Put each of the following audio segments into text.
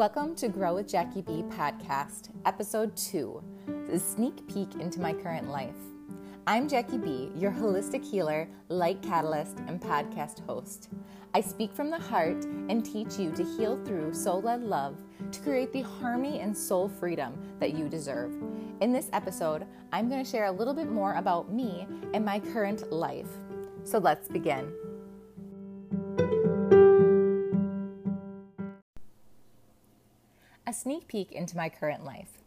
Welcome to Grow with Jackie B podcast, episode two, the sneak peek into my current life. I'm Jackie B, your holistic healer, light catalyst, and podcast host. I speak from the heart and teach you to heal through soul led love to create the harmony and soul freedom that you deserve. In this episode, I'm going to share a little bit more about me and my current life. So let's begin. A sneak peek into my current life.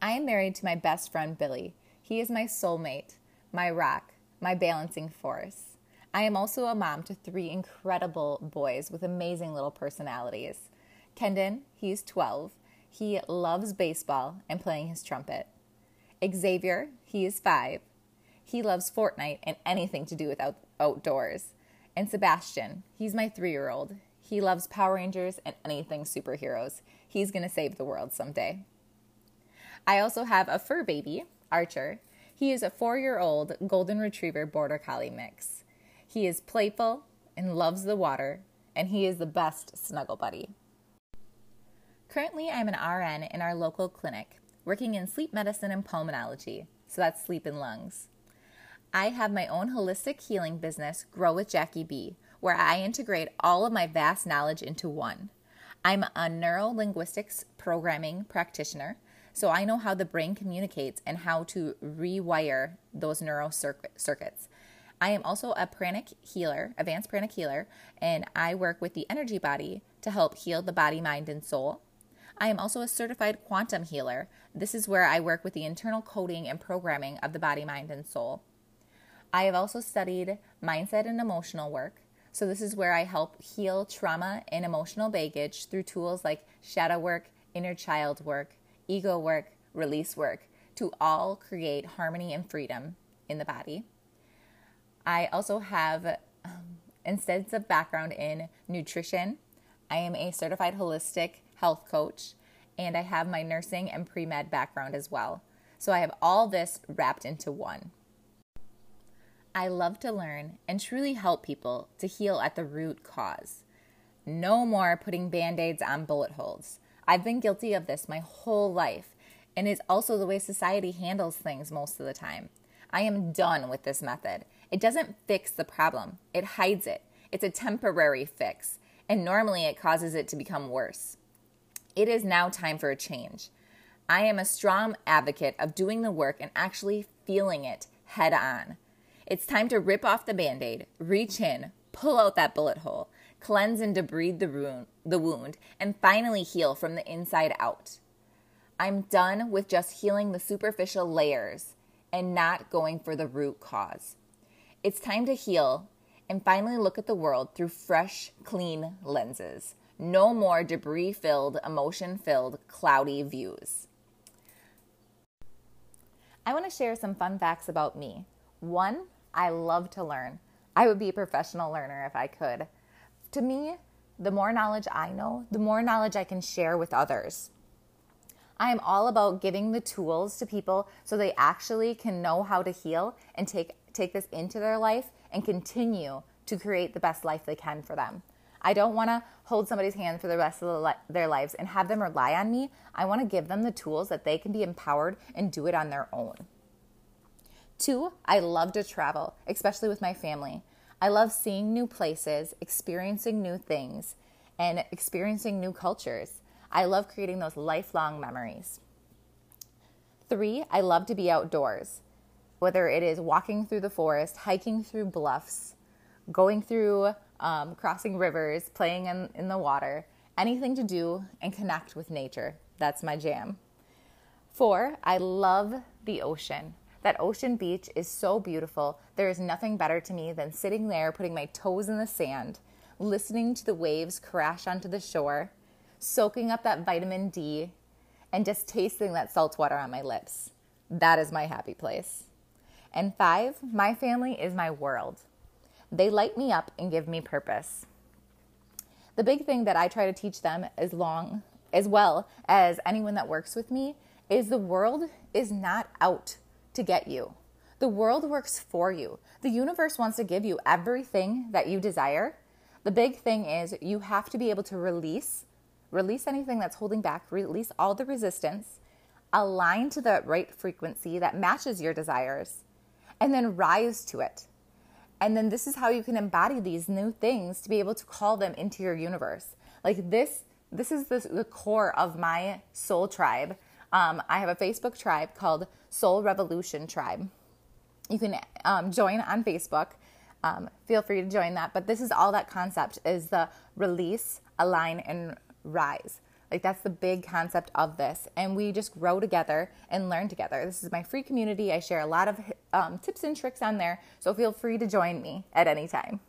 I am married to my best friend Billy. He is my soulmate, my rock, my balancing force. I am also a mom to three incredible boys with amazing little personalities. Kendon, he's 12. He loves baseball and playing his trumpet. Xavier, he is 5. He loves Fortnite and anything to do with out- outdoors. And Sebastian, he's my three year old. He loves Power Rangers and anything superheroes. He's going to save the world someday. I also have a fur baby, Archer. He is a four year old Golden Retriever Border Collie mix. He is playful and loves the water, and he is the best snuggle buddy. Currently, I'm an RN in our local clinic, working in sleep medicine and pulmonology, so that's sleep and lungs. I have my own holistic healing business, Grow with Jackie B, where I integrate all of my vast knowledge into one. I'm a neuro linguistics programming practitioner, so I know how the brain communicates and how to rewire those neural circuits. I am also a pranic healer, advanced pranic healer, and I work with the energy body to help heal the body, mind, and soul. I am also a certified quantum healer. This is where I work with the internal coding and programming of the body, mind, and soul. I have also studied mindset and emotional work. So, this is where I help heal trauma and emotional baggage through tools like shadow work, inner child work, ego work, release work to all create harmony and freedom in the body. I also have um, extensive background in nutrition. I am a certified holistic health coach, and I have my nursing and pre med background as well. So I have all this wrapped into one. I love to learn and truly help people to heal at the root cause. No more putting band aids on bullet holes. I've been guilty of this my whole life, and it's also the way society handles things most of the time. I am done with this method. It doesn't fix the problem, it hides it. It's a temporary fix, and normally it causes it to become worse. It is now time for a change. I am a strong advocate of doing the work and actually feeling it head on. It's time to rip off the band aid, reach in, pull out that bullet hole, cleanse and debride the wound, the wound, and finally heal from the inside out. I'm done with just healing the superficial layers and not going for the root cause. It's time to heal and finally look at the world through fresh, clean lenses. No more debris filled, emotion filled, cloudy views. I want to share some fun facts about me. One, I love to learn. I would be a professional learner if I could. To me, the more knowledge I know, the more knowledge I can share with others. I am all about giving the tools to people so they actually can know how to heal and take take this into their life and continue to create the best life they can for them. I don't want to hold somebody's hand for the rest of the their lives and have them rely on me. I want to give them the tools that they can be empowered and do it on their own. Two, I love to travel, especially with my family. I love seeing new places, experiencing new things, and experiencing new cultures. I love creating those lifelong memories. Three, I love to be outdoors, whether it is walking through the forest, hiking through bluffs, going through, um, crossing rivers, playing in, in the water, anything to do and connect with nature. That's my jam. Four, I love the ocean. That ocean beach is so beautiful. There is nothing better to me than sitting there, putting my toes in the sand, listening to the waves crash onto the shore, soaking up that vitamin D, and just tasting that salt water on my lips. That is my happy place. And five, my family is my world. They light me up and give me purpose. The big thing that I try to teach them as long as well as anyone that works with me is the world is not out to get you. The world works for you. The universe wants to give you everything that you desire. The big thing is you have to be able to release release anything that's holding back, release all the resistance, align to the right frequency that matches your desires, and then rise to it. And then this is how you can embody these new things to be able to call them into your universe. Like this, this is the, the core of my soul tribe. Um, I have a Facebook tribe called Soul Revolution Tribe. You can um, join on Facebook. Um, feel free to join that. But this is all that concept is the release, align, and rise. Like that's the big concept of this. And we just grow together and learn together. This is my free community. I share a lot of um, tips and tricks on there. So feel free to join me at any time.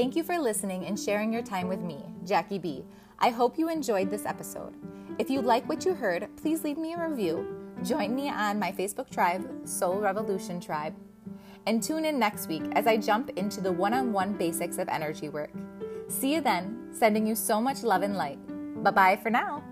Thank you for listening and sharing your time with me, Jackie B. I hope you enjoyed this episode. If you like what you heard, please leave me a review. Join me on my Facebook tribe, Soul Revolution Tribe, and tune in next week as I jump into the one on one basics of energy work. See you then, sending you so much love and light. Bye bye for now.